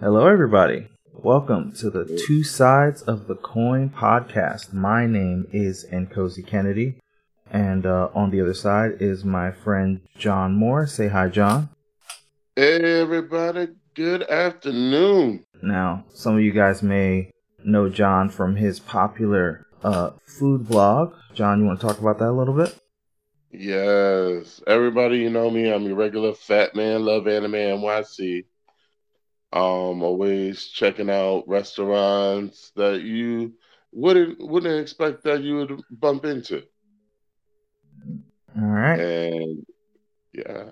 Hello, everybody. Welcome to the Two Sides of the Coin podcast. My name is Nkosi Kennedy, and uh, on the other side is my friend John Moore. Say hi, John. Hey, everybody. Good afternoon. Now, some of you guys may know John from his popular uh, food blog. John, you want to talk about that a little bit? Yes. Everybody, you know me. I'm your regular fat man, love anime NYC. Um, always checking out restaurants that you wouldn't wouldn't expect that you would bump into. All right. And yeah.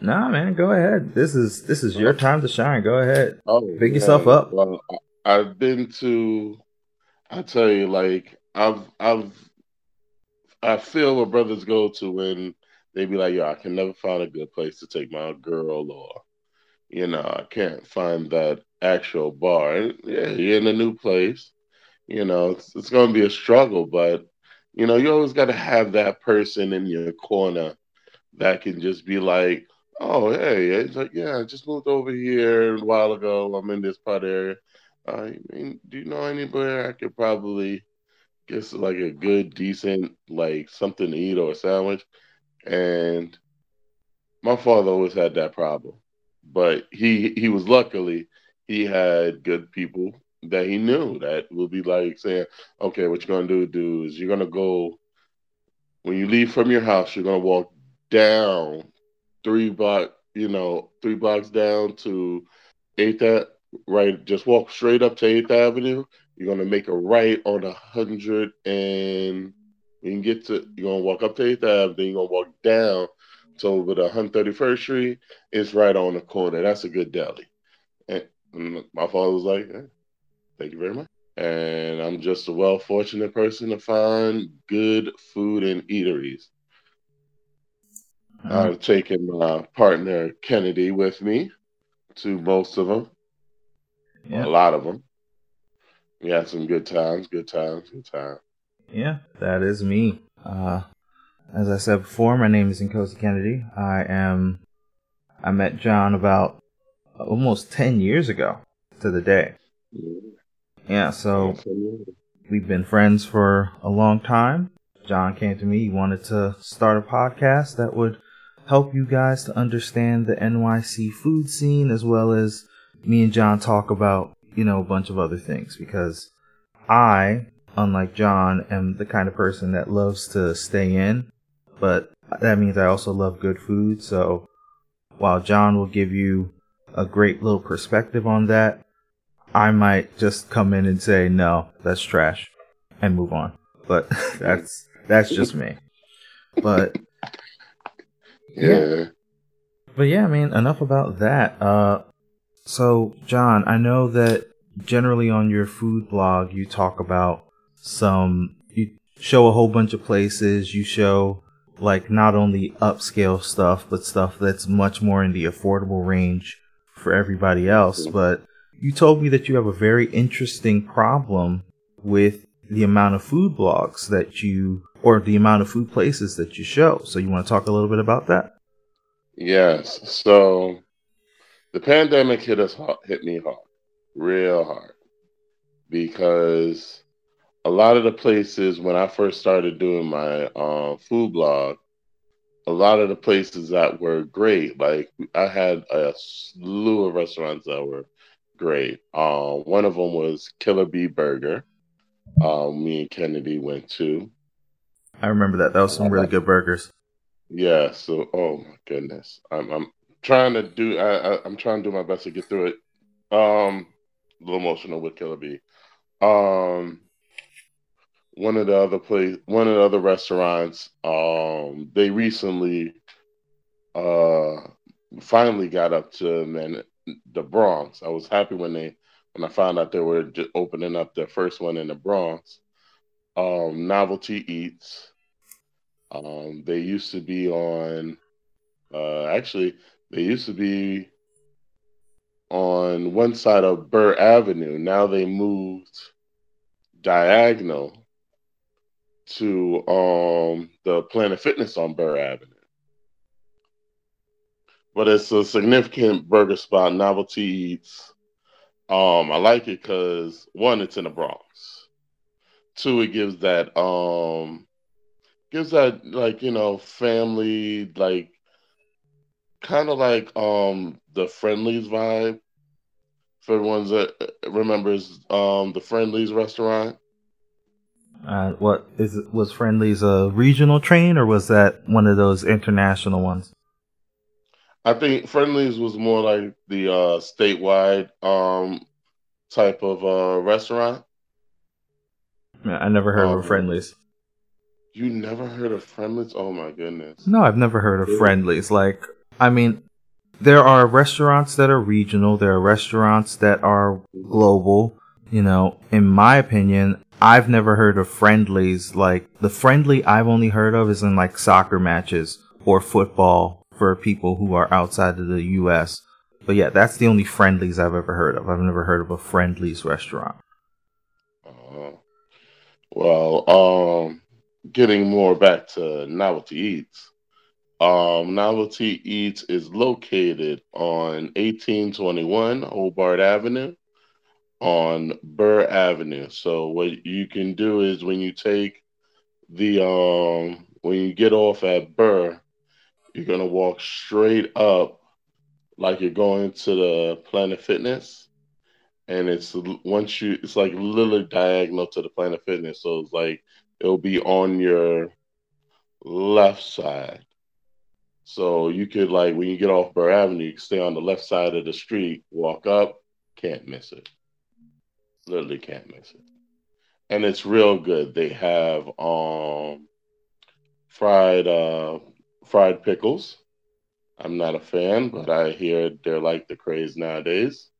Nah, man, go ahead. This is this is your time to shine. Go ahead. Oh, Pick yourself up. Well, I've been to. I tell you, like I've I've I feel what brothers go to when they be like, "Yo, I can never find a good place to take my girl," or you know, I can't find that actual bar. Yeah, you're in a new place. You know, it's, it's going to be a struggle, but you know, you always got to have that person in your corner that can just be like, "Oh, hey, it's like, yeah, I just moved over here a while ago. I'm in this part area. I mean, do you know anywhere I could probably get like a good, decent, like something to eat or a sandwich?" And my father always had that problem, but he he was luckily he had good people that he knew that would be like saying, "Okay, what you're gonna do, do is you're gonna go when you leave from your house, you're gonna walk down three block, you know, three blocks down to Eighth, right? Just walk straight up to Eighth Avenue. You're gonna make a right on a hundred and you can get to. You're gonna walk up to Eighth Ave, then you're gonna walk down over the 131st Street. It's right on the corner. That's a good deli. And my father was like, "Eh, "Thank you very much." And I'm just a well fortunate person to find good food and eateries. Uh, I've taken my partner Kennedy with me to most of them, yeah, a lot of them. We had some good times, good times, good times. yeah, that is me. Uh, as I said before, my name is Nkosi Kennedy. I am. I met John about almost ten years ago to the day. Yeah, so we've been friends for a long time. John came to me. He wanted to start a podcast that would help you guys to understand the NYC food scene as well as me and John talk about, you know, a bunch of other things because I, unlike John, am the kind of person that loves to stay in, but that means I also love good food. So while John will give you a great little perspective on that, I might just come in and say, no, that's trash and move on. But that's, that's just me. But Yeah. But yeah, I mean, enough about that. Uh, so John, I know that generally on your food blog you talk about some, you show a whole bunch of places. You show like not only upscale stuff, but stuff that's much more in the affordable range for everybody else. But you told me that you have a very interesting problem with the amount of food blogs that you, or the amount of food places that you show. So you want to talk a little bit about that? Yes. So the pandemic hit us hard, hit me hard, real hard, because a lot of the places when I first started doing my uh, food blog, a lot of the places that were great, like I had a slew of restaurants that were great. Uh, one of them was Killer Bee Burger. Um, me and Kennedy went to. I remember that. That was some really good burgers. Yeah, so oh my goodness. I'm I'm trying to do I, I I'm trying to do my best to get through it. Um a little emotional with Killer Bee. Um one of the other place one of the other restaurants, um, they recently uh finally got up to man the Bronx. I was happy when they when I found out they were just opening up their first one in the Bronx. Um Novelty Eats. Um, they used to be on, uh, actually, they used to be on one side of Buhre Avenue. Now they moved diagonal to um, the Planet Fitness on Buhre Avenue. But it's a significant burger spot. Novelty Eats. Um, I like it because one, it's in the Bronx. Two, it gives that um gives that like you know family like kind of like um the friendlies vibe. For everyone that remembers um the friendlies restaurant. Uh, what is it, was Friendly's a regional train or was that one of those international ones? I think Friendly's was more like the uh, statewide um, type of uh, restaurant. Yeah, I never heard um, of Friendly's. You never heard of Friendly's? Oh my goodness. No, I've never heard of Friendly's. Like, I mean, there are restaurants that are regional, there are restaurants that are global. You know, in my opinion, I've never heard of friendlies. Like, the friendly I've only heard of is in like soccer matches or football for people who are outside of the US. But yeah, that's the only friendlies I've ever heard of. I've never heard of a friendlies restaurant. Uh, well, um, getting more back to Novelty Eats. Um, Novelty Eats is located on 1821 Hobart Avenue on Buhre Avenue. So what you can do is when you take the um when you get off at Buhre, you're gonna walk straight up like you're going to the Planet Fitness. And it's once you it's like literally diagonal to the Planet Fitness. So it's like it'll be on your left side. So you could like when you get off Buhre Avenue, you can stay on the left side of the street, walk up, can't miss it. Literally can't miss it. And it's real good. They have um fried uh fried pickles. I'm not a fan, but I hear they're like the craze nowadays.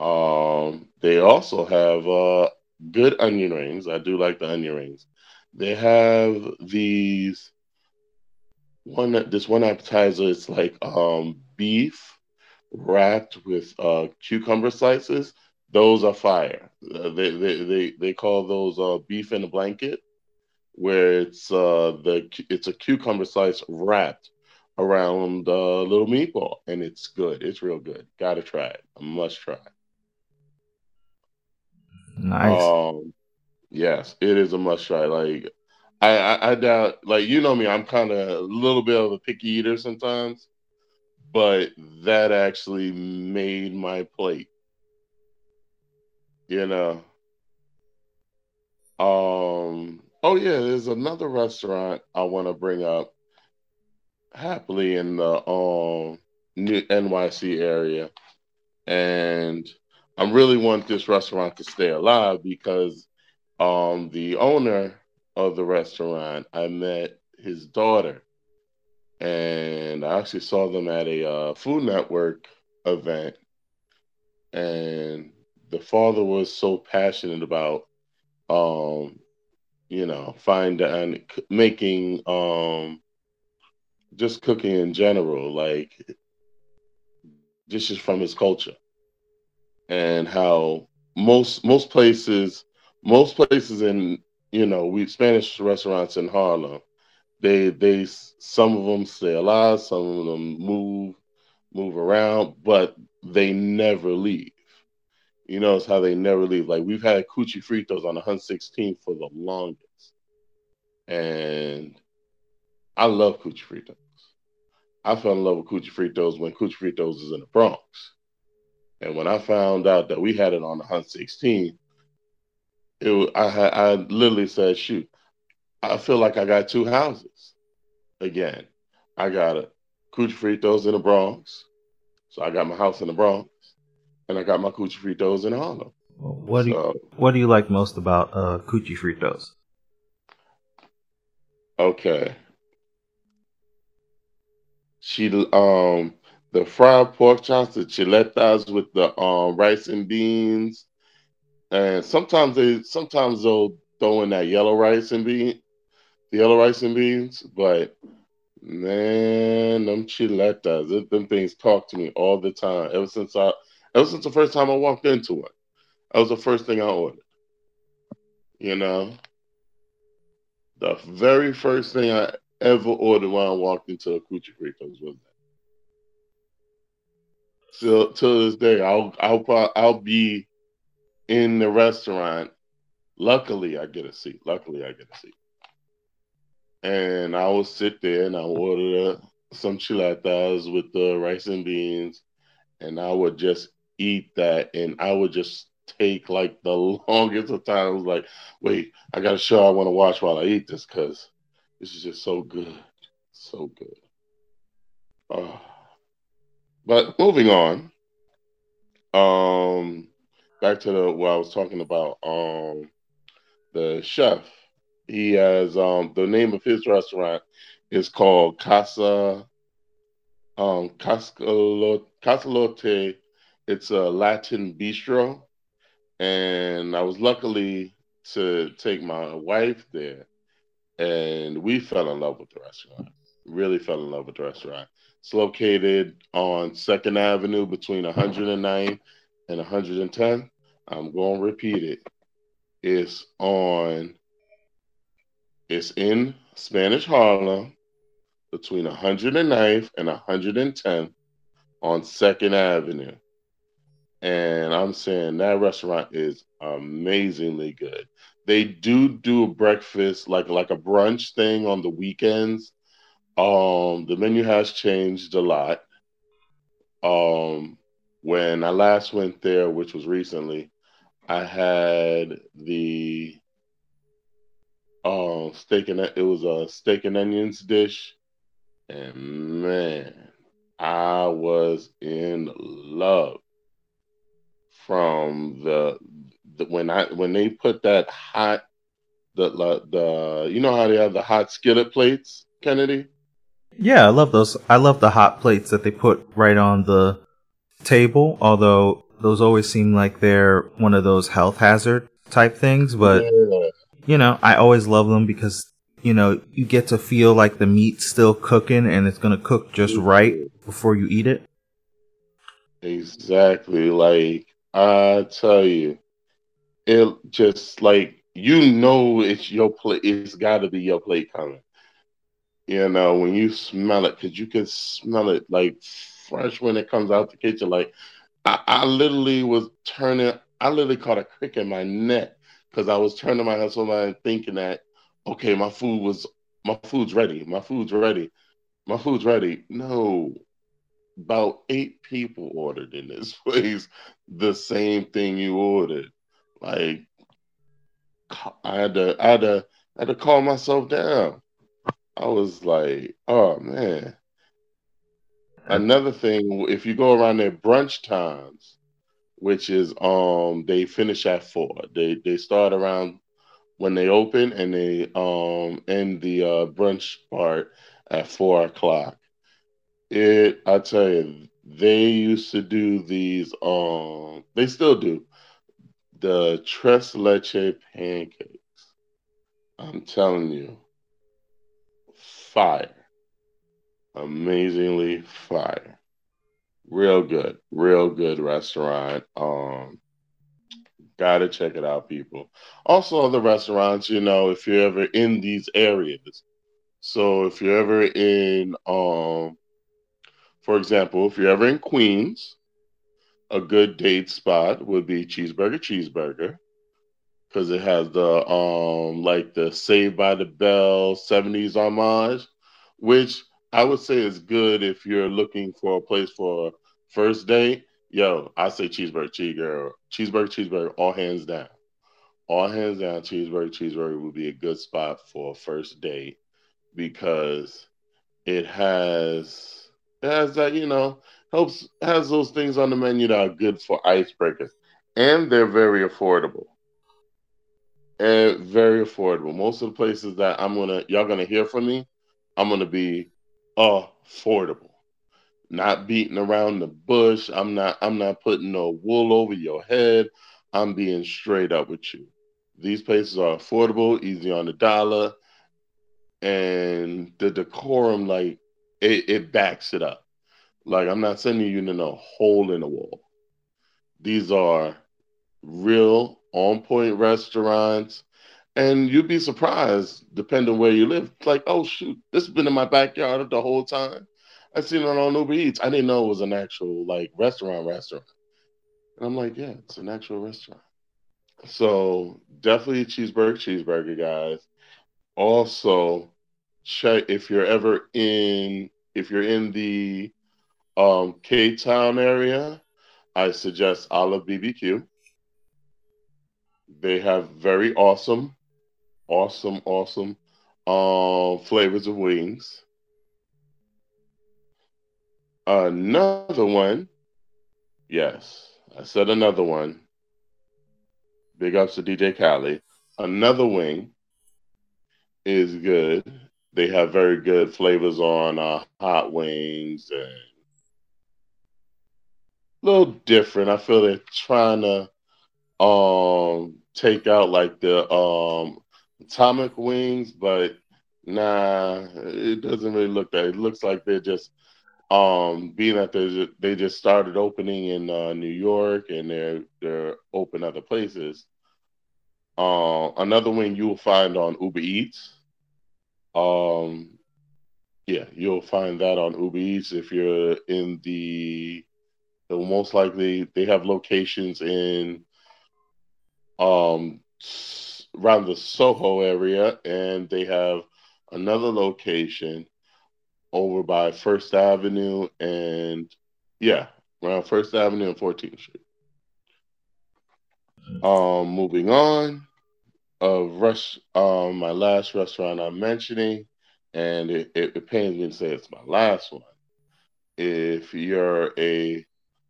Um, they also have uh, good onion rings. I do like the onion rings. They have these one this one appetizer. It's like um, beef wrapped with uh, cucumber slices. Those are fire. Uh, they, they they they call those uh, beef in a blanket, where it's uh, the it's a cucumber slice wrapped around a little meatball, and it's good. It's real good. Got to try it. A must try. Nice. Um, yes, it is a must try. Like I, I, I doubt. Like you know me, I'm kind of a little bit of a picky eater sometimes, but that actually made my plate. You know. Um. Oh yeah, there's another restaurant I want to bring up. Happily in the um new NYC area, and I really want this restaurant to stay alive because um, the owner of the restaurant, I met his daughter, and I actually saw them at a uh, Food Network event, and the father was so passionate about, um, you know, finding making um, just cooking in general, like dishes from his culture. And how most most places most places in you know we Spanish restaurants in Harlem they they some of them stay alive some of them move move around but they never leave you know it's how they never leave. Like we've had Cuchifritos on the 116 for the longest. And I love Cuchifritos I fell in love with Cuchifritos when Cuchifritos was in the Bronx. And when I found out that we had it on the Hunt 16, it I I literally said, "Shoot, I feel like I got two houses again. I got a Cuchifritos in the Bronx, so I got my house in the Bronx, and I got my Cuchifritos in Harlem." What do you, What do you like most about uh, Cuchifritos? Okay. She um the fried pork chops, the chuletas with the um, rice and beans, and sometimes they sometimes they'll throw in that yellow rice and bean, the yellow rice and beans. But man, them chuletas, them things talk to me all the time. Ever since I, ever since the first time I walked into it, that was the first thing I ordered. You know, the very first thing I ever ordered when I walked into a Cuchi Fritos was that. till till this day, I'll I'll I'll be in the restaurant. Luckily, I get a seat. Luckily, I get a seat, and I will sit there and I order some chuletas with the rice and beans, and I would just eat that, and I would just take like the longest of time. I was like, wait, I got a show I want to watch while I eat this because this is just so good, so good. Uh, but moving on, um, back to the what I was talking about. Um, the chef, he has um the name of his restaurant is called Casa um Cascalote. It's a Latin bistro, and I was luckily to take my wife there, and we fell in love with the restaurant. Really fell in love with the restaurant. It's located on Second Avenue between 109 and 110. I'm going to repeat it. It's on. It's in Spanish Harlem between 109th and 110th on Second Avenue. And I'm saying that restaurant is amazingly good. They do do a breakfast like like a brunch thing on the weekends. Um, the menu has changed a lot. Um, when I last went there, which was recently, I had the um steak and it was a steak and onions dish, and man, I was in love from the, the when I when they put that hot the the you know how they have the hot skillet plates, Kennedy. Yeah, I love those. I love the hot plates that they put right on the table. Although those always seem like they're one of those health hazard type things, but yeah. you know, I always love them because you know you get to feel like the meat's still cooking and it's gonna cook just right before you eat it. Exactly. Like I tell you, it just like you know it's your plate. It's got to be your plate coming. You know when you smell it, because you can smell it like fresh when it comes out the kitchen. Like I, I literally was turning. I literally caught a crick in my neck because I was turning my head so much thinking that okay, my food was my food's ready. My food's ready. My food's ready. No, about eight people ordered in this place the same thing you ordered. Like I had to I had to I had to calm myself down. I was like, oh man. Another thing, if you go around their brunch times, which is um they finish at four. They they start around when they open and they um end the uh, brunch part at four o'clock. It, I tell you, they used to do these. Um, they still do the tres leche pancakes. I'm telling you, fire, amazingly fire, real good, real good restaurant. Um, gotta check it out, people. Also, other restaurants, you know, if you're ever in these areas. So if you're ever in um for example, if you're ever in Queens, a good date spot would be Cheeseburger Cheeseburger because it has the um like the Saved by the Bell 70s homage, which I would say is good if you're looking for a place for a first date. Yo, I say cheeseburger, cheeseburger, cheeseburger, cheeseburger, all hands down. All hands down, cheeseburger, cheeseburger would be a good spot for a first date because it has has that, you know, helps has those things on the menu that are good for icebreakers. And they're very affordable. And very affordable. Most of the places that I'm gonna y'all gonna hear from me, I'm gonna be affordable. Not beating around the bush. I'm not I'm not putting no wool over your head. I'm being straight up with you. These places are affordable, easy on the dollar, and the decorum like it, it backs it up. Like I'm not sending you in a hole in the wall. These are real on point restaurants. And you'd be surprised, depending where you live. Like, oh shoot, this has been in my backyard the whole time. I seen it on Uber Eats. I didn't know it was an actual like restaurant restaurant. And I'm like, yeah, it's an actual restaurant. So definitely cheeseburger, cheeseburger, guys. Also, check if you're ever in if you're in the um K Town area, I suggest Olive BBQ. They have very awesome, awesome, awesome um flavors of wings. Another one, yes, I said another one. Big ups to DJ Khaled. Another wing is good. They have very good flavors on uh, hot wings and a little different. I feel they're trying to um take out like the um atomic wings, but nah, it doesn't really look that. It looks like they're just um being that they they just started opening in uh, New York and they're they're open other places. Uh, another wing you will find on Uber Eats. Um, yeah, you'll find that on Uber Eats if you're in the. They'll most likely they have locations in um around the Soho area, and they have another location over by First Avenue and yeah, around First Avenue and 14th Street. Um, moving on, of rush, um, my last restaurant I'm mentioning, and it, it, it pains me to say it's my last one. If you're a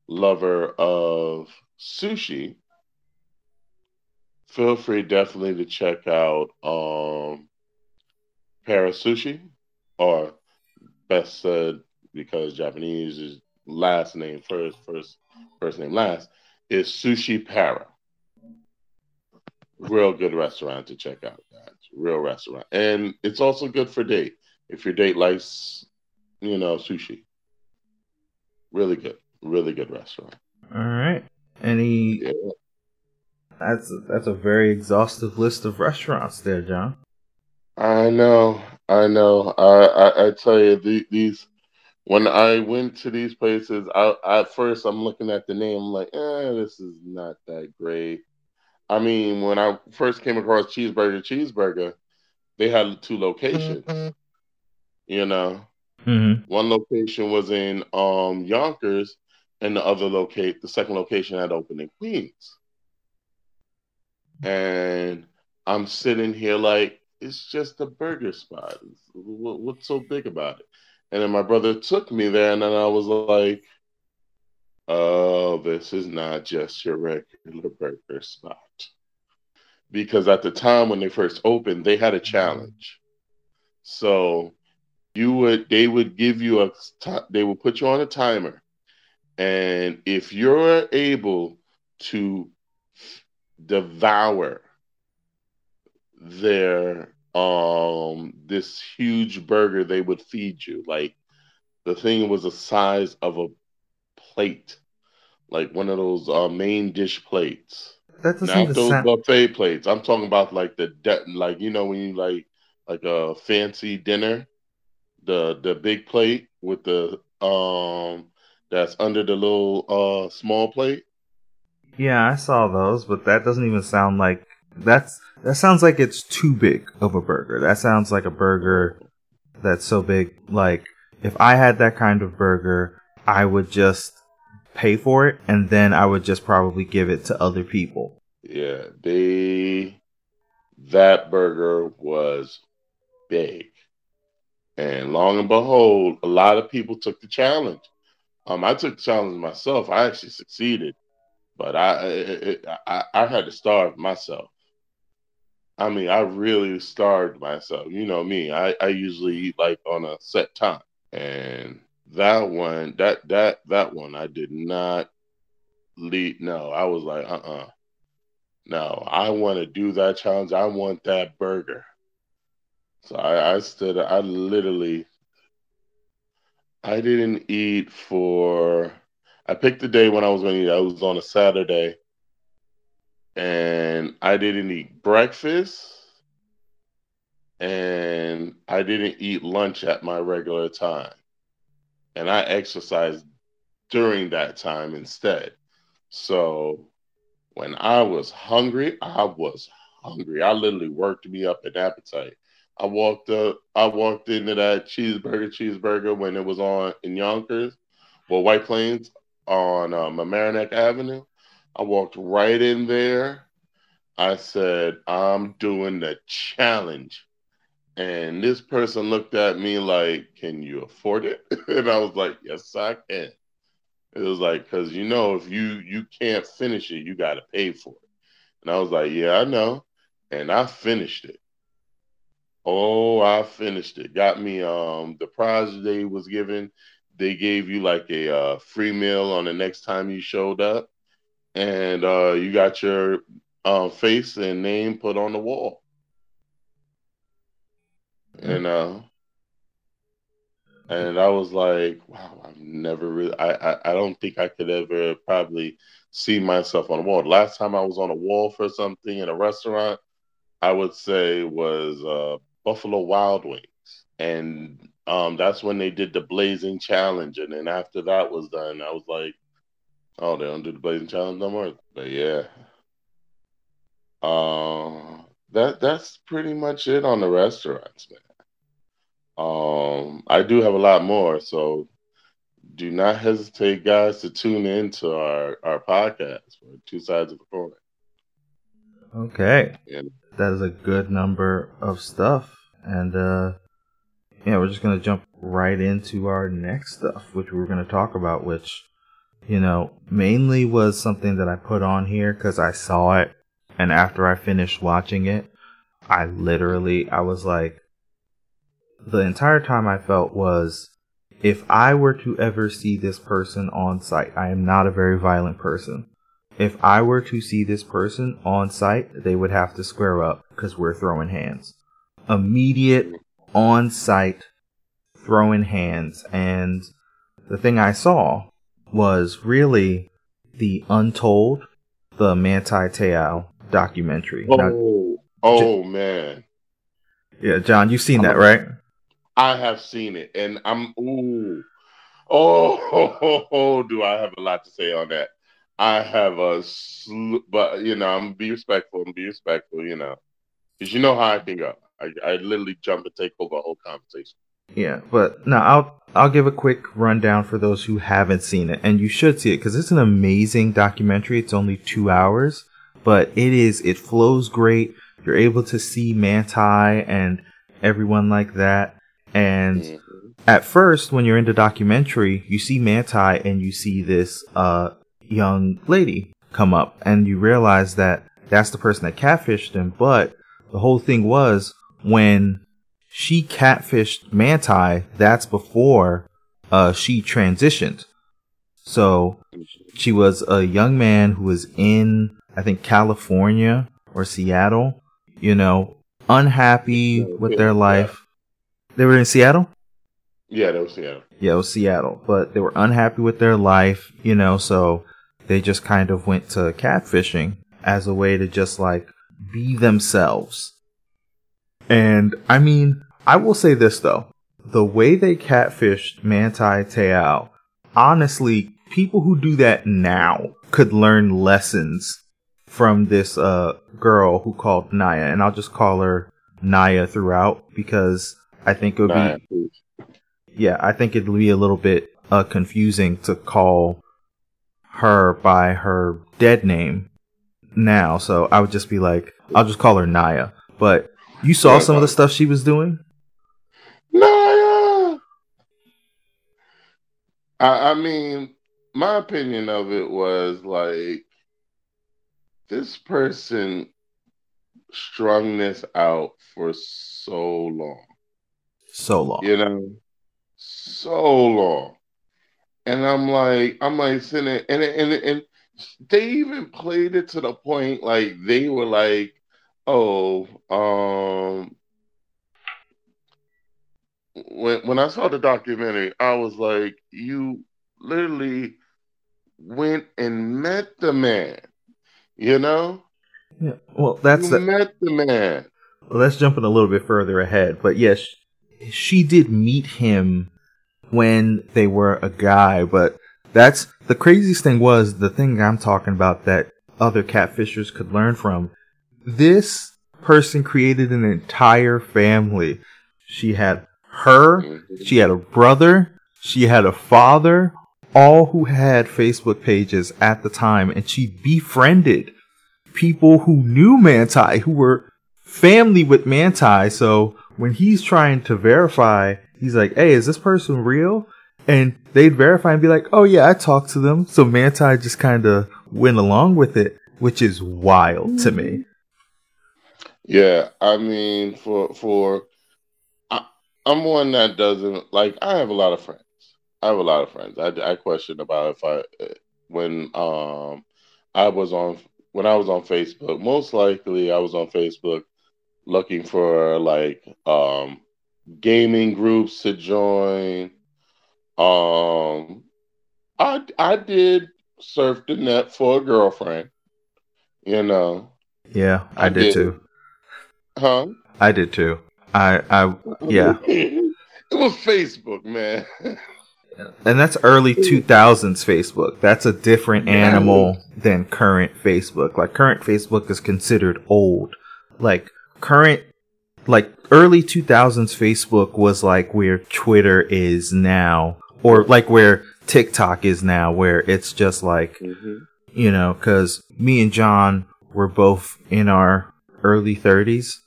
lover of sushi, feel free definitely to check out um, Para Sushi or best said because Japanese is last name first, first first name last, is Sushi Para. Real good restaurant to check out, guys. Real restaurant, and it's also good for date if your date likes, you know, sushi. Really good, really good restaurant. All right. Any? Yeah. That's a, that's a very exhaustive list of restaurants there, John. I know, I know. I I, I tell you, the, these when I went to these places, I at first I'm looking at the name, I'm like, eh, this is not that great. I mean, when I first came across Cheeseburger Cheeseburger, they had two locations. Mm-hmm. You know, mm-hmm. one location was in um Yonkers, and the other locate the second location had opened in Queens. And I'm sitting here like, it's just a burger spot. What's so big about it? And then my brother took me there, and then I was like, oh, this is not just your regular burger spot. Because at the time when they first opened, they had a challenge. So you would they would give you a they would put you on a timer. And if you're able to devour their um this huge burger they would feed you. Like the thing was the size of a plate, like one of those uh, main dish plates. That doesn't Not those sound... buffet plates. I'm talking about like the de- like you know when you like like a fancy dinner, the the big plate with the um that's under the little uh small plate. Yeah, I saw those, but that doesn't even sound like that's that sounds like it's too big of a burger. That sounds like a burger that's so big. Like if I had that kind of burger, I would just pay for it and then I would just probably give it to other people. Yeah, they that burger was big. And long and behold, a lot of people took the challenge. Um, I took the challenge myself. I actually succeeded, but I I, I, I had to starve myself. I mean, I really starved myself. You know me. I, I usually eat like on a set time. And that one, that that that one I did not lead no, I was like, uh uh No, I want to do that challenge. I want that burger. So I, I stood I literally I didn't eat for I picked the day when I was gonna eat. I was on a Saturday and I didn't eat breakfast and I didn't eat lunch at my regular time. And I exercised during that time instead. So when I was hungry, I was hungry. I literally worked me up an appetite. I walked up, I walked into that cheeseburger, cheeseburger when it was on in Yonkers, well, White Plains on um, Mamaroneck Avenue. I walked right in there. I said, I'm doing the challenge. And this person looked at me like, Can you afford it? and I was like, Yes, I can. It was like, because you know, if you you can't finish it, you got to pay for it. And I was like, Yeah, I know. And I finished it. Oh, I finished it. Got me um the prize they was given. They gave you like a uh, free meal on the next time you showed up, and uh, you got your uh, face and name put on the wall. And uh, and I was like, wow, I've never really. I, I I don't think I could ever probably see myself on a wall. Last time I was on a wall for something in a restaurant, I would say was uh, Buffalo Wild Wings, and um, that's when they did the Blazing Challenge, and then after that was done, I was like, oh, they don't do the Blazing Challenge no more. But yeah, uh, that that's pretty much it on the restaurants, man. Um, I do have a lot more, so do not hesitate, guys, to tune in to our our podcast for Two Sides of the Coin. Okay. Yeah that is a good number of stuff. And uh yeah, we're just gonna jump right into our next stuff, which we're gonna talk about, which you know mainly was something that I put on here because I saw it, and after I finished watching it, I literally I was like, the entire time I felt was if I were to ever see this person on site, I am not a very violent person if I were to see this person on site, they would have to square up because we're throwing hands. Immediate on site throwing hands. And the thing I saw was really the Untold, the Manti Te'o documentary. Oh, now, oh J- man. Yeah, John, you've seen that, right? I have seen it, and I'm ooh, oh, oh, oh, oh, do I have a lot to say on that? I have a, sl- but you know, I'm be respectful and be respectful, you know, because you know how I can go. I, I literally jump and take over a whole conversation. Yeah, but now I'll I'll give a quick rundown for those who haven't seen it, and you should see it because it's an amazing documentary. It's only two hours, but it is it flows great. You're able to see Manti and everyone like that, and mm-hmm. at first when you're in the documentary, you see Manti and you see this uh young lady come up and you realize that that's the person that catfished him. But the whole thing was when she catfished Manti, that's before uh, she transitioned. So she was a young man who was in, I think, California or Seattle, you know, unhappy with their life. They were in Seattle? Yeah, that was Seattle. Yeah, it was Seattle. But they were unhappy with their life, you know, so they just kind of went to catfishing as a way to just like be themselves. And I mean, I will say this though. The way they catfished Manti Te'o, honestly, people who do that now could learn lessons from this uh girl who called Naya, and I'll just call her Naya throughout because I think it would be yeah, I think it'd be a little bit uh confusing to call her by her dead name now, so I would just be like, I'll just call her Naya. But you saw some of the stuff she was doing? Naya! I, I mean, my opinion of it was like, this person strung this out for so long. So long. You know? So long and I'm like, I'm like sitting there, and and and they even played it to the point like they were like, oh, um, when when I saw the documentary, I was like, you literally went and met the man, you know? Yeah. Well, that's you met the man. Well, let's jump in a little bit further ahead, but yes, she did meet him when they were a guy, but that's the craziest thing was the thing I'm talking about that other catfishers could learn from. This person created an entire family. She had her, she had a brother, she had a father, all who had Facebook pages at the time, and she befriended people who knew Manti, who were family with Manti. So when he's trying to verify, he's like, "Hey, is this person real?" And they'd verify and be like, "Oh yeah, I talked to them." So Manti just kind of went along with it, which is wild to me. Yeah, I mean, for for I, I'm one that doesn't like. I have a lot of friends. I have a lot of friends. I, I question about if I when um I was on when I was on Facebook. Most likely, I was on Facebook looking for like um gaming groups to join. Um, I I did surf the net for a girlfriend. You know, Yeah, I, I did, did. too. huh? I did too. I, I, Yeah. it was Facebook, man. and that's early 2000s Facebook. That's a different animal than current Facebook. Like current Facebook is considered old. Like current, like early 2000s Facebook was like where Twitter is now, or like where TikTok is now, where it's just like, Mhm. you know, cause me and John were both in our early 30s.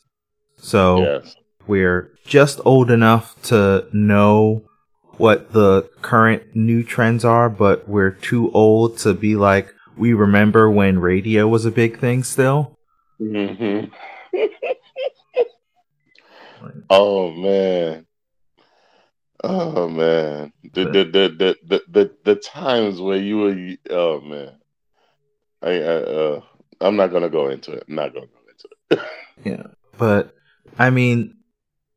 So Yes. we're just old enough to know what the current new trends are, but we're too old to be like, we remember when radio was a big thing still. hmm oh man. Oh man. The the, the the the the the times where you were oh man. I, I uh I'm not gonna go into it. I'm not gonna go into it. Yeah. But, I mean,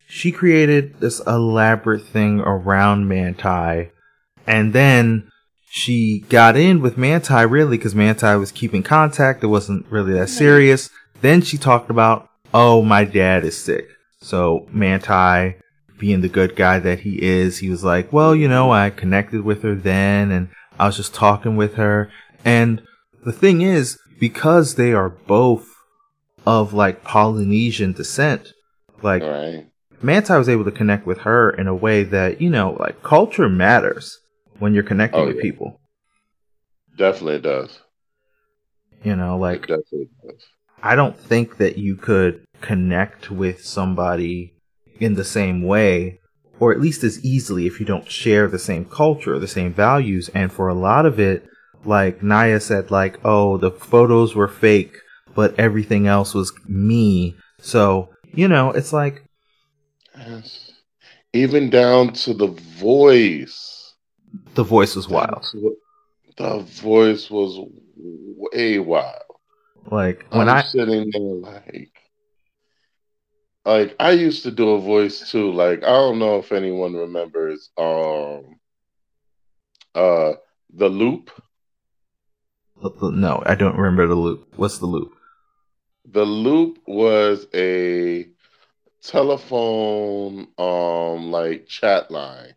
she created this elaborate thing around Manti, and then she got in with Manti really because Manti was keeping contact. It wasn't really that serious. Then she talked about, oh, my dad is sick. So Manti, being the good guy that he is, he was like, well, you know, I connected with her then and I was just talking with her. And the thing is, because they are both of like Polynesian descent, like right. Manti was able to connect with her in a way that, you know, like culture matters when you're connecting Oh, with yeah. people. Definitely does. You know, like. I don't think that you could connect with somebody in the same way or at least as easily if you don't share the same culture, the same values. And for a lot of it, like Naya said, like, oh, the photos were fake, but everything else was me. So, you know, it's like, Yes. Even down to the voice. the voice was wild. The voice was way wild. Like, when I'm I, sitting there like, like I used to do a voice too. Like I don't know if anyone remembers, um, uh, the loop. no, I don't remember the loop. What's the loop? The loop was a telephone, um, like chat line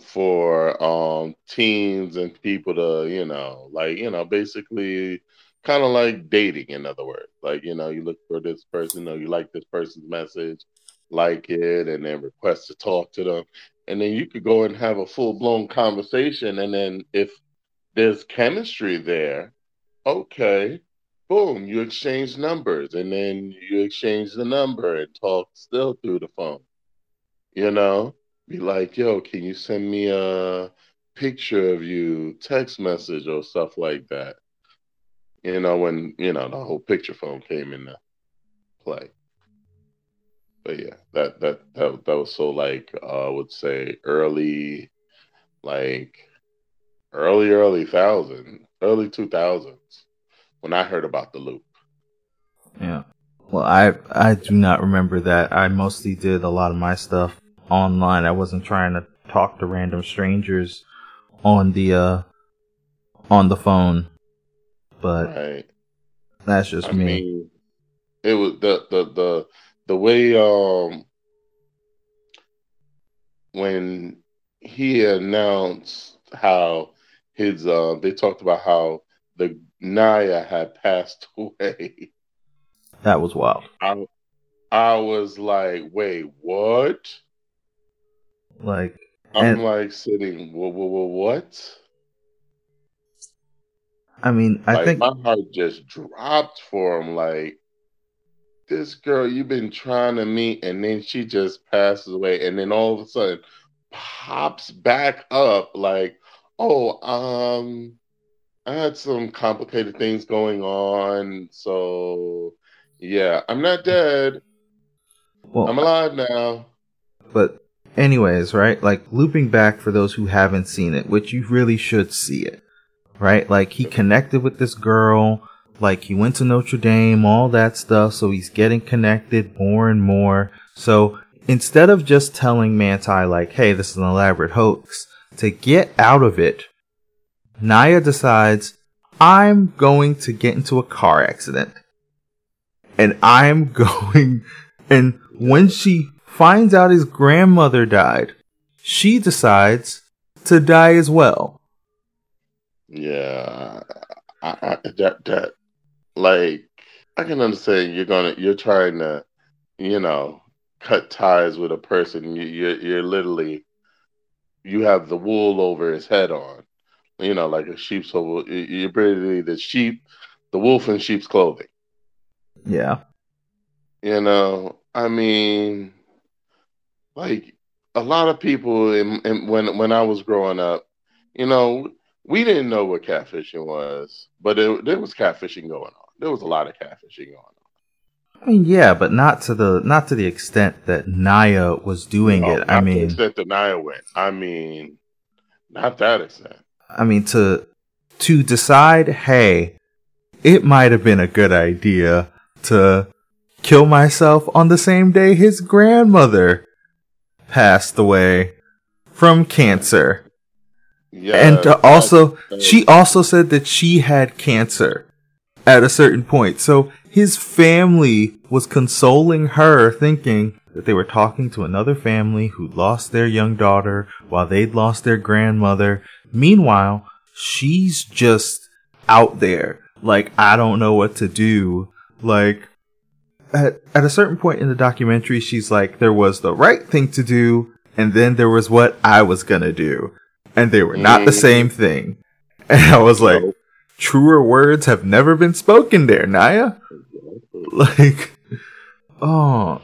for um teens and people to, you know, like you know, basically kind of like dating. In other words, like you know, you look for this person, or you like this person's message, like it, and then request to talk to them, and then you could go and have a full blown conversation, and then if there's chemistry there, okay, boom, you exchange numbers, and then you exchange the number and talk still through the phone. You know, be like, yo, can you send me a picture of you, text message or stuff like that? You know, when you know the whole picture phone came into play. But yeah, that that that that was so like uh, I would say early, like early early thousand, early two thousands when I heard about the loop. Yeah. Well, I I do not remember that. I mostly did a lot of my stuff online. I wasn't trying to talk to random strangers on the uh on the phone. But Right. that's just I me. mean, it was the the the the way um when he announced how his uh, they talked about how the Naya had passed away. That was wild. I, I was like, wait, what? Like I'm And- like sitting, whoa, whoa, whoa, what? I mean, I like think my heart just dropped for him. Like this girl you've been trying to meet, and then she just passes away, and then all of a sudden pops back up. Like, oh, um, I had some complicated things going on, so yeah, I'm not dead. well, I'm alive now. But anyways, right? Like looping back for those who haven't seen it, which you really should see it. Right? Like he connected with this girl, like he went to Notre Dame, all that stuff, so he's getting connected more and more. So instead of just telling Manti like, "Hey, this is an elaborate hoax," to get out of it, Naya decides, "I'm going to get into a car accident." And I'm going and when she finds out his grandmother died, she decides to die as well. Yeah, I, I, that that like I can understand you're gonna you're trying to you know cut ties with a person you you're, you're literally you have the wool over his head on you know like a sheep's over you're basically the sheep the wolf in sheep's clothing Yeah. you know I mean like a lot of people in, in when when I was growing up you know we didn't know what catfishing was, but it, there was catfishing going on. There was a lot of catfishing going on. I mean, yeah, but not to the not to the extent that Naya was doing No, it. Oh, not I to the mean, extent that Naya went. I mean, not that extent. I mean to to decide, hey, it might have been a good idea to kill myself on the same day his grandmother passed away from cancer. Yeah, and also she also said that she had cancer at a certain point. So his family was consoling her thinking that they were talking to another family who lost their young daughter while they'd lost their grandmother. Meanwhile she's just out there like i don't know what to do. Like at, at a certain point in the documentary she's like there was the right thing to do and then there was what i was gonna do and they were not the same thing. And I was like, truer words have never been spoken there, Naya. Like, oh.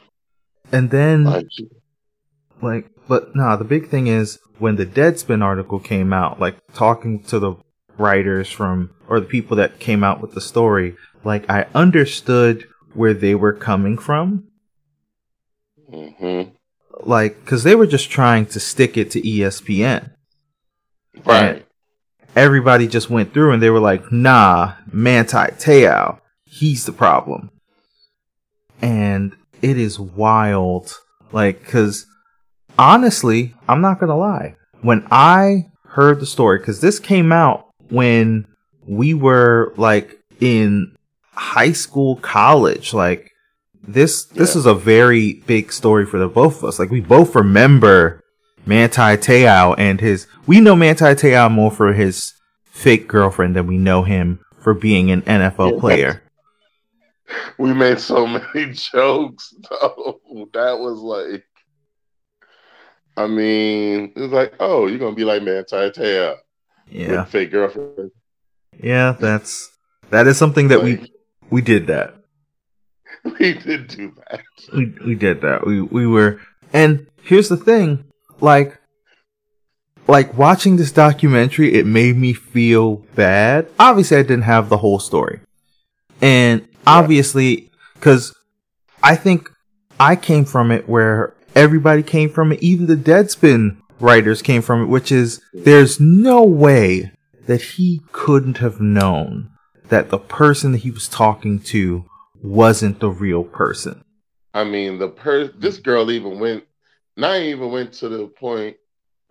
And then, Like, but nah, the big thing is when the Deadspin article came out, like, talking to the writers from, or the people that came out with the story, like, I understood where they were coming from. mhm. Like, cause they were just trying to stick it to ESPN. Right. everybody just went through and they were like, nah, Manti Te'o, he's the problem. And it is wild. Like, cause honestly, I'm not gonna lie. When I heard the story, cause this came out when we were like in high school, college, like this, this Yeah. is a very big story for the both of us. Like we both remember Manti Te'o and his. We know Manti Te'o more for his fake girlfriend than we know him for being an NFL player. We made so many jokes though. That was like I mean, it's like, oh, you're gonna be like Manti Te'o Yeah, with fake girlfriend. yeah, that's that is something that we we did that. we did do that. We we did that. We we were. And here's the thing, like. Like watching this documentary, it made me feel bad. Obviously, I didn't have the whole story. And obviously, because I think I came from it where everybody came from it, even the Deadspin writers came from it, which is there's no way that he couldn't have known that the person that he was talking to wasn't the real person. I mean, the per this girl even went, Naya even went to the point,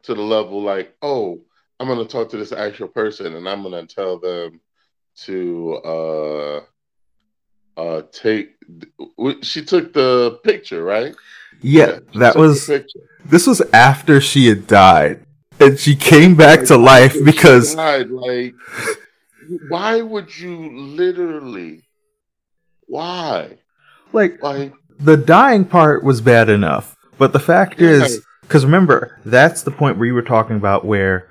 to the level like, oh, I'm gonna talk to this actual person and I'm gonna tell them to uh uh take she took the picture, right? Yeah, yeah that was this was after she had died, and she came back like, to life because died, like why would you literally? Why? Like, like the dying part was bad enough, but the fact is, because remember, that's the point where you were talking about where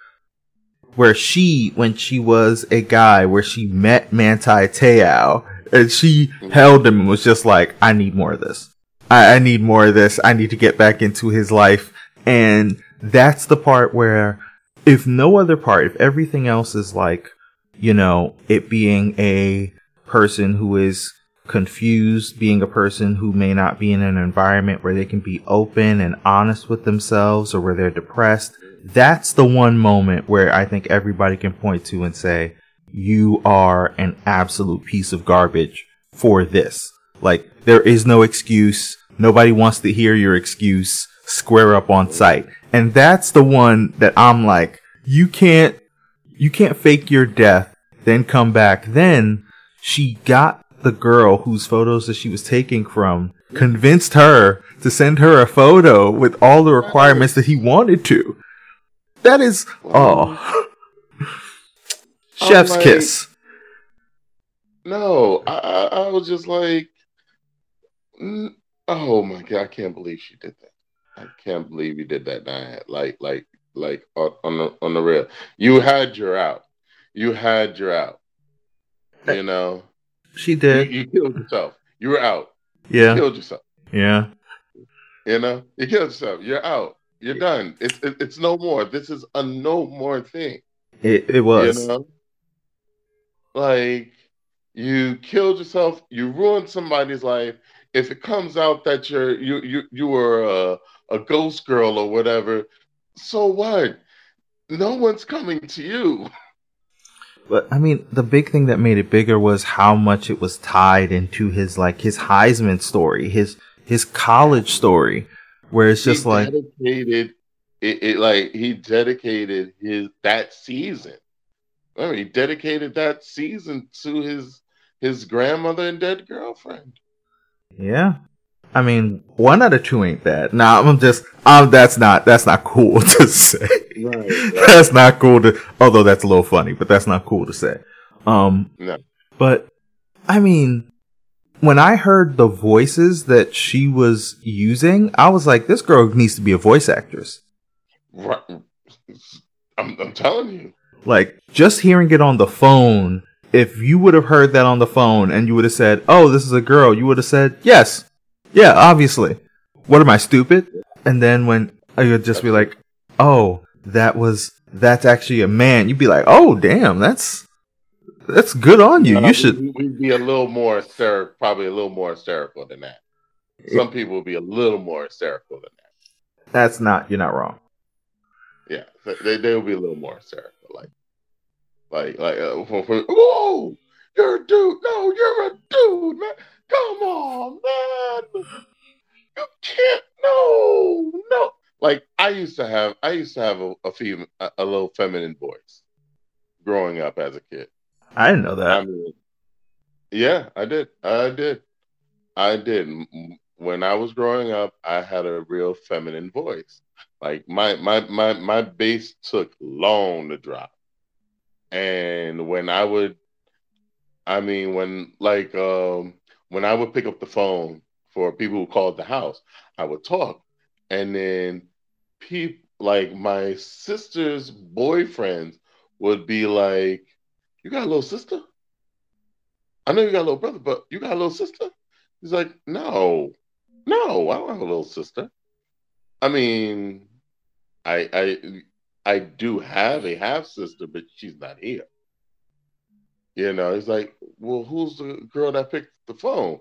where she, when she was a guy, where she met Manti Te'o, and she held him and was just like, I need more of this. I, I need more of this. I need to get back into his life. And that's the part where, if no other part, if everything else is like, you know, it being a person who is confused, being a person who may not be in an environment where they can be open and honest with themselves or where they're depressed. That's the one moment where I think everybody can point to and say, you are an absolute piece of garbage for this. Like, there is no excuse. Nobody wants to hear your excuse. Square up on sight. And that's the one that I'm like, you can't you can't fake your death, then come back. Then she got the girl whose photos that she was taking from, convinced her to send her a photo with all the requirements that he wanted to. That is, oh. Chef's like, kiss. No, I, I was just like, oh my god, I can't believe she did that. I can't believe you did that. Night. Like, like, like on, on the on the real. You had your out. You had your out. You know. She did. You, you killed yourself. You were out. Yeah. You killed yourself. Yeah. You know, you killed yourself. You're out. You're done. It's it, it's no more. This is a no more thing. It it was. You know? Like you killed yourself. You ruined somebody's life. If it comes out that you're you you you were a, a ghost girl or whatever, so what? No one's coming to you. But I mean, the big thing that made it bigger was how much it was tied into his like his Heisman story, his his college story, where it's just he like dedicated it, it, like he dedicated his that season. I mean, he dedicated that season to his his grandmother and dead girlfriend. Yeah, I mean, one out of two ain't bad. Now I'm just, um, that's not that's not cool to say. Right, right. That's not cool to. Although that's a little funny, but that's not cool to say. Um, no. But I mean, when I heard the voices that she was using, I was like, this girl needs to be a voice actress. Right. I'm, I'm telling you. Like just hearing it on the phone. If you would have heard that on the phone and you would have said, "Oh, this is a girl," you would have said, "Yes, yeah, obviously. What am I stupid? And then when I would just be like, "Oh, that was that's actually a man," you'd be like, "Oh, damn, that's that's good on you. you should." We'd be a little more hysterical, probably a little more hysterical than that. Some people would be a little more hysterical than that. That's not. You're not wrong. Yeah, they they would be a little more hysterical, like, like, like, uh, whoa, you're a dude. No, you're a dude, man. Come on, man. You can't. No, no. Like I used to have. I used to have a, a a, a little feminine voice growing up as a kid. I didn't know that. I mean, yeah, I did. I did. I did. When I was growing up, I had a real feminine voice. Like my my my my bass took long to drop, and when I would, I mean, when like um when I would pick up the phone for people who called the house, I would talk. And then people like my sister's boyfriends would be like, You got a little sister? I know you got a little brother, but you got a little sister? He's like, No, no, I don't have a little sister. I mean, I I I do have a half sister, but she's not here. You know, he's like, well, who's the girl that picked the phone?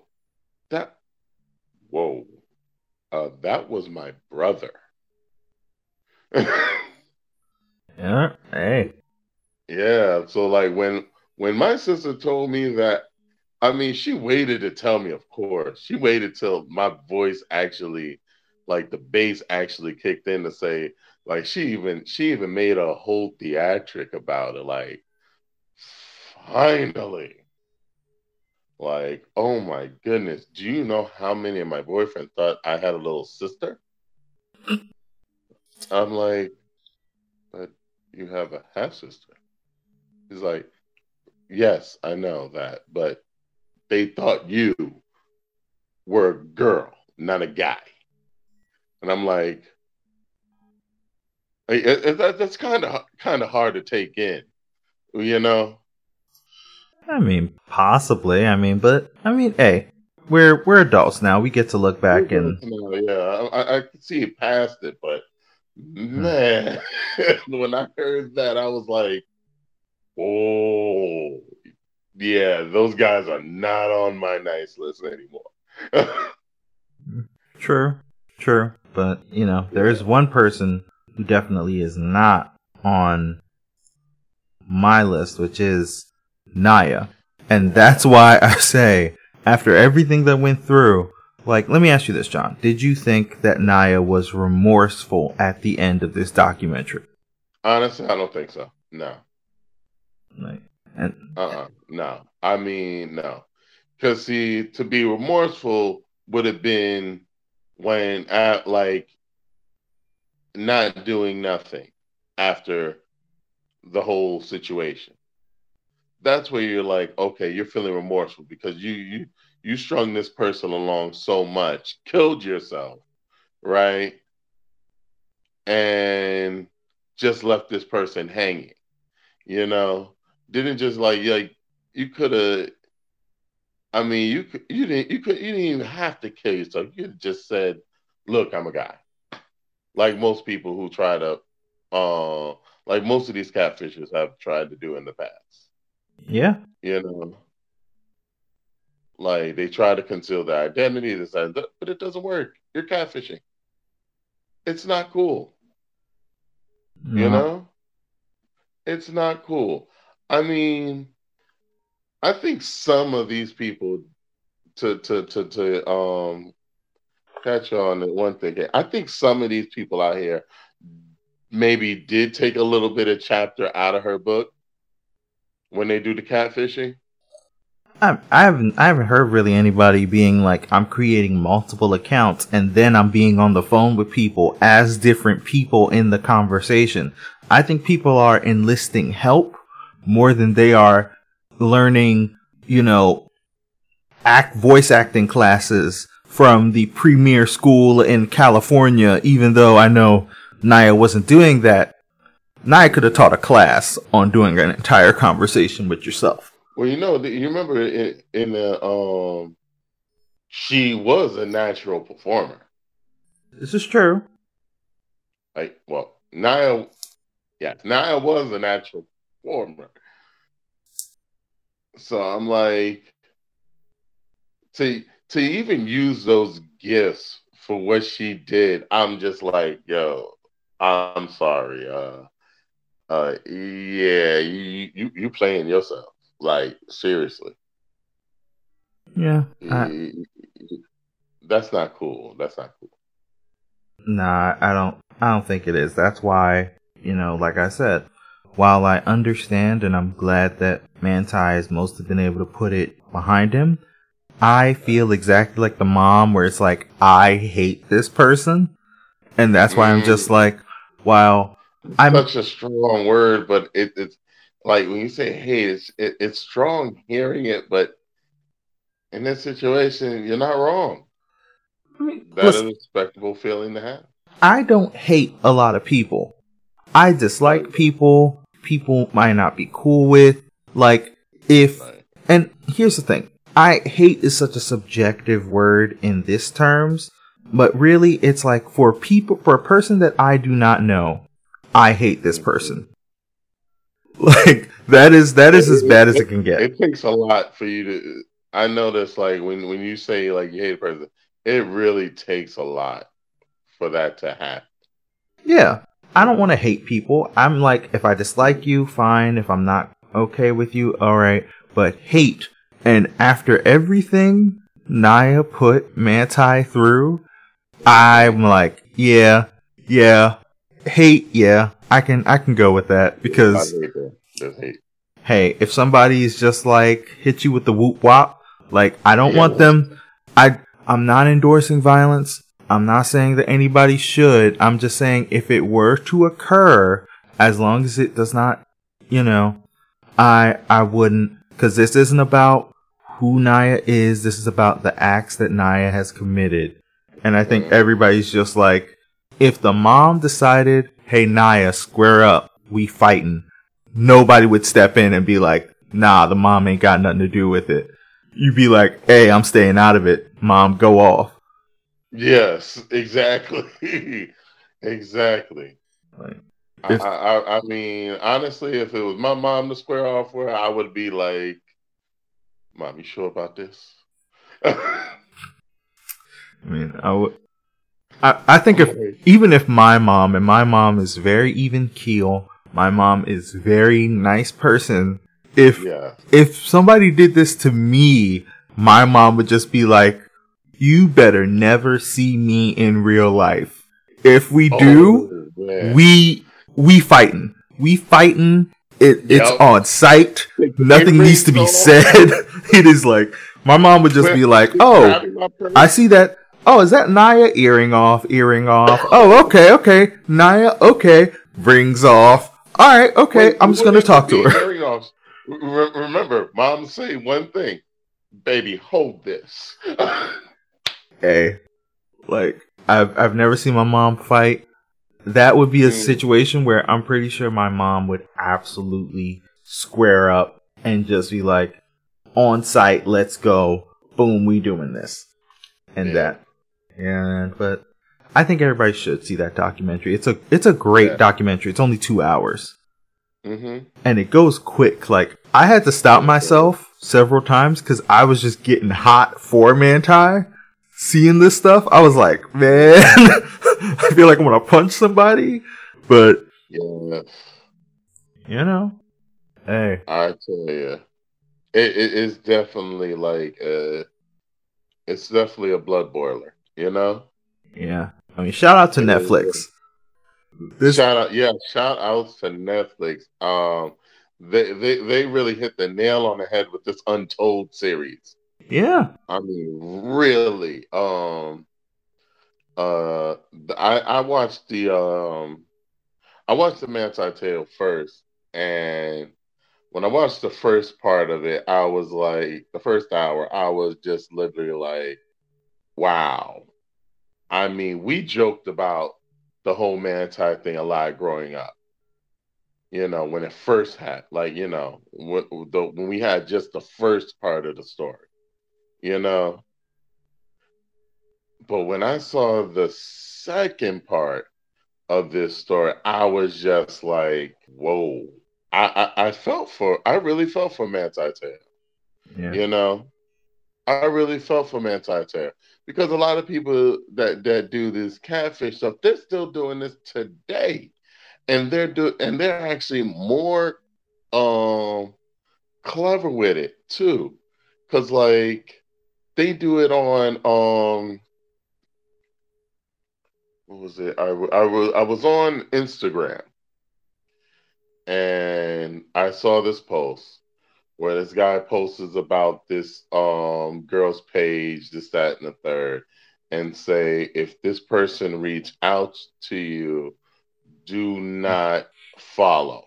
That, whoa, uh, that was my brother. yeah, hey. Yeah, so like when when my sister told me that, I mean, she waited to tell me, of course. She waited till my voice actually, like the bass actually kicked in to say, like she even she even made a whole theatric about it, like finally, Like, oh my goodness, do you know how many of my boyfriends thought I had a little sister? I'm like, but you have a half sister. He's like, yes, I know that, but they thought you were a girl, not a guy. And I'm like, it, it, that, that's kind of kind of hard to take in, you know. I mean, possibly. I mean, but I mean, hey, we're we're adults now. We get to look back and yeah, I, I can see past it, but hmm. man, when I heard that, I was like, oh, yeah, those guys are not on my nice list anymore. true, true, but you know, there is one person who definitely is not on my list, which is Naya. And that's why I say, after everything that went through, like, let me ask you this, John. Did you think that Naya was remorseful at the end of this documentary? Honestly, I don't think so. No. Like, and uh-uh, no. I mean, no. Because see, to be remorseful would have been when at like not doing nothing after the whole situation that's where you're like, okay, you're feeling remorseful because you you you strung this person along so much, killed yourself, right? And just left this person hanging. You know, didn't just like like you could have. I mean, you you didn't you could you didn't even have to kill yourself. You just said, "Look, I'm a guy," like most people who try to, uh, like most of these catfishers have tried to do in the past. Yeah. You know, like they try to conceal their identity, this that, but it doesn't work. You're catfishing. It's not cool. No. You know, it's not cool. I mean, I think some of these people to to to to um catch on one thing. I think some of these people out here maybe did take a little bit of chapter out of her book when they do the catfishing? I, I haven't I haven't heard really anybody being like I'm creating multiple accounts and then I'm being on the phone with people as different people in the conversation. I think people are enlisting help more than they are learning, you know, act voice acting classes from the premier school in California even though I know Naya wasn't doing that Naya could have taught a class on doing an entire conversation with yourself. Well, you know, you remember in, in the um, she was a natural performer. This is true. Like, well, Naya, yeah, Naya was a natural performer. So I'm like, to to even use those gifts for what she did, I'm just like, yo, I'm sorry. Uh, uh, yeah, you you you playing yourself like seriously. Yeah, I, that's not cool. That's not cool. Nah, I don't. I don't think it is. That's why you know, like I said, while I understand and I'm glad that Manti has mostly been able to put it behind him, I feel exactly like the mom where it's like I hate this person, and that's why I'm just mm. like, while I'm such a strong word, but it, it's like when you say hate, it's it, it's strong hearing it, but in this situation, you're not wrong. That listen, is a respectable feeling to have. I don't hate a lot of people. I dislike people. People might not be cool with. Like if and here's the thing. I hate is such a subjective word in this terms, but really it's like for people for a person that I do not know, I hate this person. Like that is that is as bad as it can get. It takes a lot for you to. I notice like when when you say like you hate a person, it really takes a lot for that to happen. Yeah, I don't want to hate people. I'm like, if I dislike you, fine. If I'm not okay with you, all right. But hate, and after everything Naya put Manti through, I'm like, yeah, yeah, hate, yeah, I can I can go with that because hey, if somebody's just like hit you with the whoop wop, Like I don't Yeah. want them. I I'm not endorsing violence. I'm not saying that anybody should. I'm just saying if it were to occur, as long as it does not, you know, I I wouldn't because this isn't about who Naya is. This is about the acts that Naya has committed, and I think everybody's just like, if the mom decided, "Hey Naya, square up, we fighting," nobody would step in and be like, "Nah, the mom ain't got nothing to do with it." You'd be like, "Hey, I'm staying out of it, mom. Go off." Yes, exactly, exactly. Like, I, If- I, I- I mean, honestly, if it was my mom to square off with, I would be like, "Mom, you sure about this?" I mean, I would. I, I think if even if my mom and my mom is very even keel, my mom is very nice person. If yeah, if somebody did this to me, my mom would just be like, "You better never see me in real life. If we oh, do, Oh, man. we we fighting. We fighting. It, it's Yep. on sight. Nothing needs to be said. it is like my mom would just be like, "Oh, Grabbing my purse. I see that. Oh, is that Naya earring off? Earring off. Oh, okay, okay. Naya, okay. Rings off. All right, okay. Wait, I'm just gonna talk to her. very off? Re- remember, mom say one thing, baby, hold this. Hey, like I've I've never seen my mom fight. That would be a Mm. situation where I'm pretty sure my mom would absolutely square up and just be like, on sight, let's go. Boom, we doing this. And Yeah. that. Yeah, but I think everybody should see that documentary. It's a it's a great Yeah. documentary. It's only two hours. hmm and it goes quick. Like I had to stop myself several times because I was just getting hot for Manti. Seeing this stuff, I was like, man, I feel like I'm gonna punch somebody. But Yeah, you know, hey, I tell you, it, it is definitely like uh, it's definitely a blood boiler. You know. yeah. I mean, shout out to It is, Netflix. This, shout out, yeah, shout outs to Netflix. Um, they they they really hit the nail on the head with this Untold series. yeah, I mean, really. Um, uh, I I watched the um, I watched the Manti Te'o first, and when I watched the first part of it, I was like, the first hour, I was just literally like, wow. I mean, we joked about the whole man Manti thing a lot growing up. You know, when it first had, like, you know, when, the, when we had just the first part of the story, you know. But when I saw the second part of this story, I was just like, whoa. I, I, I felt for, I really felt for Manti Te'o. yeah, You know, I really felt for Manti Te'o because a lot of people that that do this catfish stuff, they're still doing this today, and they're do and they're actually more um clever with it too, because like they do it on um what was it? I I was I was on Instagram and I saw this post where this guy posts about this um girl's page, this, that, and the third, and say if this person reach out to you, do not follow.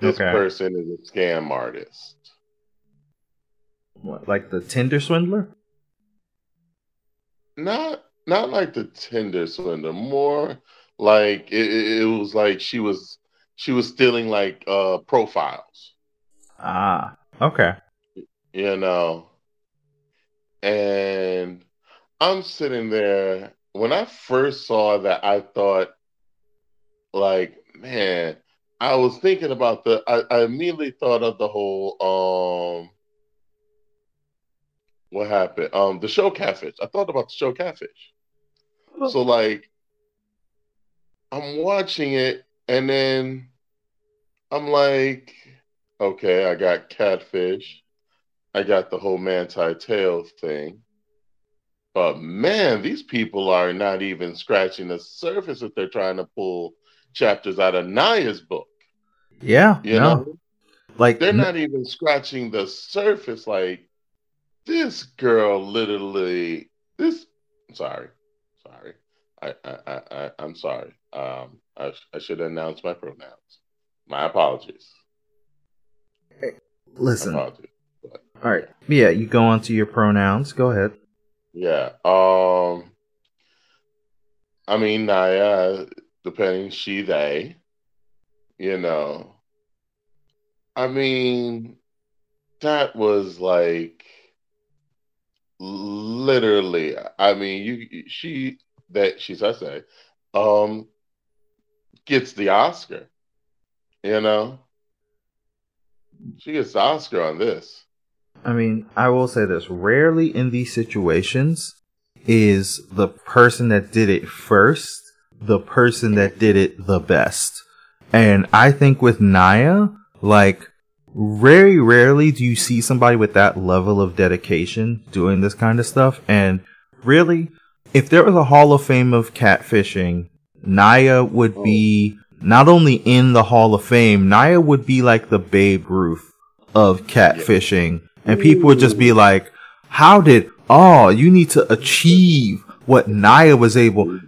This Okay. person is a scam artist. What, like the Tinder swindler. Not not like the Tinder swindler, more like it, it, it was like she was she was stealing like uh profiles. Ah, okay. you know. And I'm sitting there. When I first saw that, I thought, like, man, I was thinking about the. I, I immediately thought of the whole um, what happened? Um, the show Catfish. I thought about the show Catfish. So like, I'm watching it, and then I'm like, okay, I got Catfish. I got the whole Manti Te'o thing. But man, these people are not even scratching the surface if they're trying to pull chapters out of Naya's book. Yeah, You no. know? Like they're not even scratching the surface. Like this girl literally this sorry. Sorry. I I I, I I'm sorry. Um I, I should announce my pronouns. My apologies. Hey, Listen. Apologies. But, All right. Yeah, you go on to your pronouns. Go ahead. Yeah. Um I mean Naya, depending she they, you know. I mean, that was like literally i mean you she that she's i say um gets the oscar you know? She gets the oscar on this. I mean i will say this. Rarely in these situations is the person that did it first the person that did it the best. And i think with naya like very rarely do you see somebody with that level of dedication doing this kind of stuff. And really, if there was a Hall of Fame of catfishing, Naya would be not only in the Hall of Fame, Naya would be like the Babe Ruth of catfishing. And people would just be like, how did, oh, you need to achieve what Naya was able.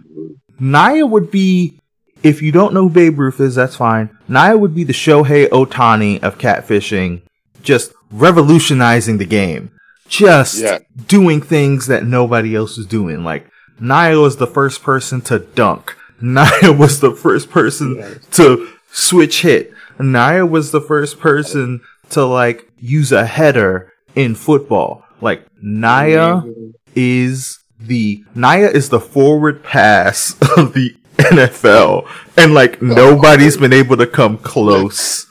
Naya would be if you don't know who Babe Ruth is, that's fine. Naya would be the Shohei Ohtani of catfishing, just revolutionizing the game. Just yeah. doing things that nobody else is doing. Like, Naya was the first person to dunk. Naya was the first person to switch hit. Naya was the first person to, like, use a header in football. Like, Naya mm-hmm. is the, Naya is the forward pass of the NFL, and like nobody's been able to come close.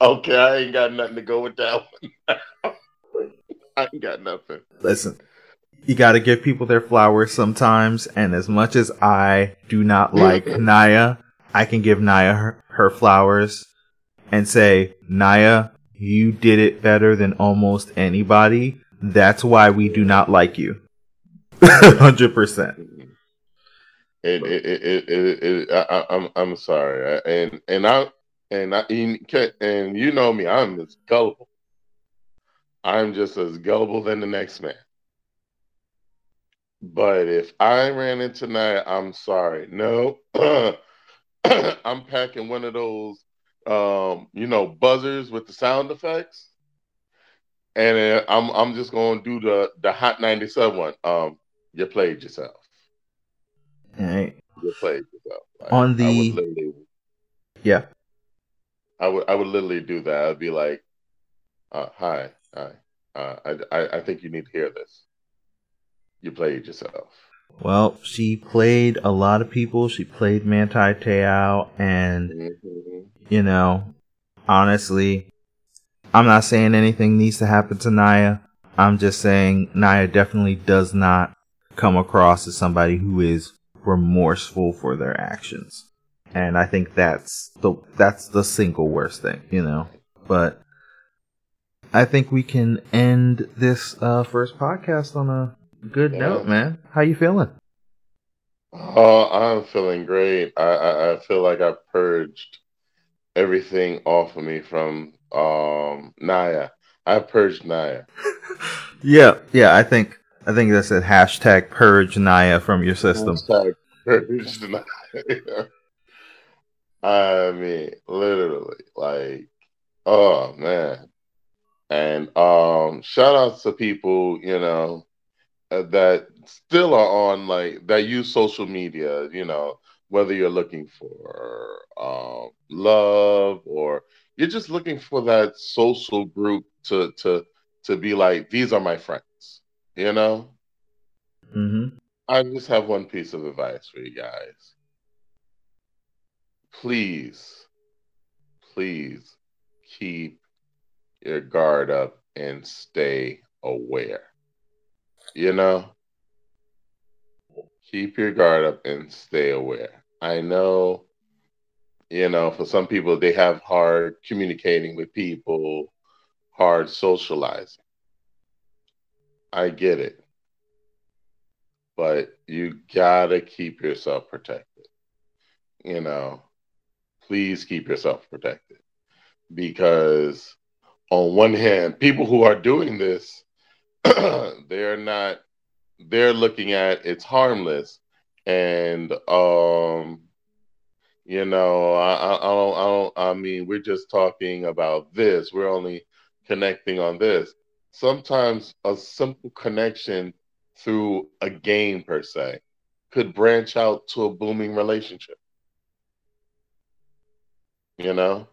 Okay, I ain't got nothing to go with that one. I ain't got nothing. Listen, you got to give people their flowers sometimes, and as much as I do not like Naya, I can give Naya her, her flowers and say, Naya, you did it better than almost anybody. That's why we do not like you. 100% it, it, it, it, it, I, I'm I'm sorry, and and I and I and you know me, I'm as gullible. I'm just as gullible than the next man. But if I ran in tonight, I'm sorry. No, I'm packing one of those, um, you know, buzzers with the sound effects, and I'm I'm just gonna do the the hot 97 one. Um, you played yourself. All right. You played yourself. Like, On the yeah, I would I would literally do that. I'd be like, uh, "Hi, hi, uh, I, I I think you need to hear this. You played yourself." Well, she played a lot of people. She played Manti Te'o, and mm-hmm. you know, honestly, I'm not saying anything needs to happen to Naya. I'm just saying Naya definitely does not come across as somebody who is remorseful for their actions. And I think that's the that's the single worst thing, you know. But I think we can end this uh, first podcast on a good yeah. note, man. How you feeling? Oh, I'm feeling great. I, I, I feel like I purged everything off of me from um Naya. I purged Naya. yeah, yeah. I think I think that's a hashtag purge Naya from your system. Hashtag purge Naya. I mean, literally, like, oh man. And um, shout out to people, you know, that still are on like that use social media, you know, whether you're looking for um, love or you're just looking for that social group to to to be like, these are my friends you know? Mm-hmm. I just have one piece of advice for you guys. Please, please keep your guard up and stay aware. You know? Keep your guard up and stay aware. I know, you know, for some people, they have hard communicating with people, hard socializing. I get it. But you gotta keep yourself protected. You know, please keep yourself protected. because on one hand, people who are doing this, they're not they're looking at it's harmless and um you know I, I, I don't i don't i mean we're just talking about this. We're only connecting on this. Sometimes a simple connection through a game per se could branch out to a booming relationship. You know?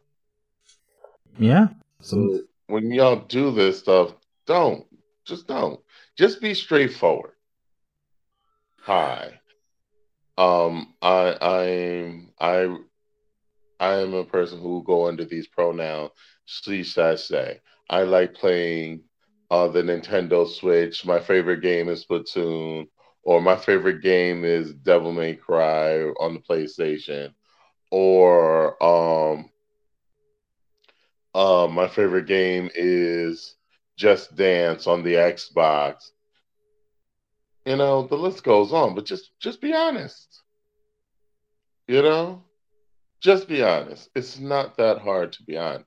Yeah. So when y'all do this stuff don't just don't. Just be straightforward. Hi. Um i i'm i i am a person who go under these pronouns. She says say i like playing uh the nintendo switch. My favorite game is splatoon or my favorite game is devil may cry on the playstation or um uh, my favorite game is Just Dance on the Xbox. You know, the list goes on, but just just be honest. You know? Just be honest. It's not that hard to be honest.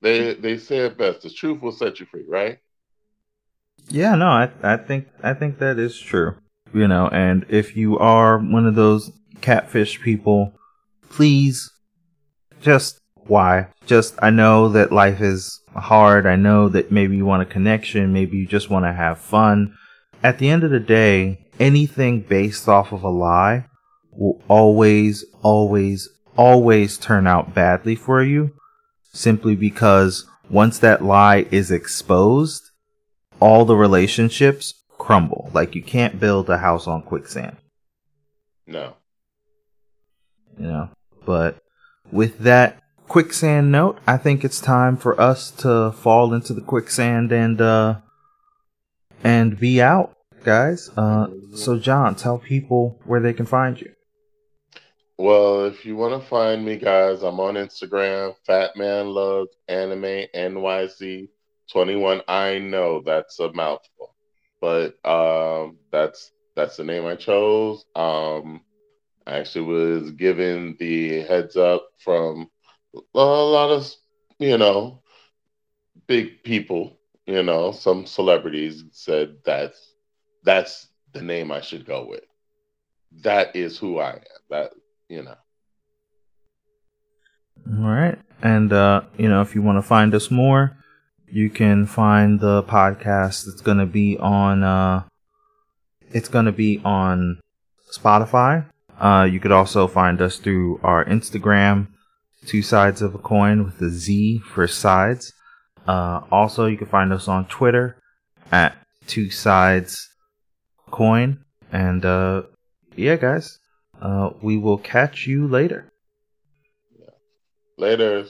They they say it best. The truth will set you free, right? Yeah, no, I I think I think that is true. You know, and if you are one of those catfish people, please just why. Just, I know that life is hard. I know that maybe you want a connection. Maybe you just want to have fun. At the end of the day, anything based off of a lie will always, always, always turn out badly for you simply because once that lie is exposed, all the relationships crumble. Like you can't build a house on quicksand. No. You know, but with that quicksand note, I think it's time for us to fall into the quicksand and uh and be out, guys. Uh so John, tell people where they can find you. Well, if you want to find me, guys, I'm on Instagram, Fat Man Loves Anime NYC 21. I know that's a mouthful, but um, that's that's the name I chose. Um, I actually was given the heads up from a lot of you know big people you know some celebrities said that's that's the name i should go with. That is who i am. That you know. All right. And uh you know if you want to find us more you can find the podcast. It's going to be on uh it's going to be on spotify. Uh you could also find us through our instagram two sides of a coin with a Z for sides. Uh, also, you can find us on Twitter at two sides coin. And uh, yeah, guys, uh, we will catch you later. Later.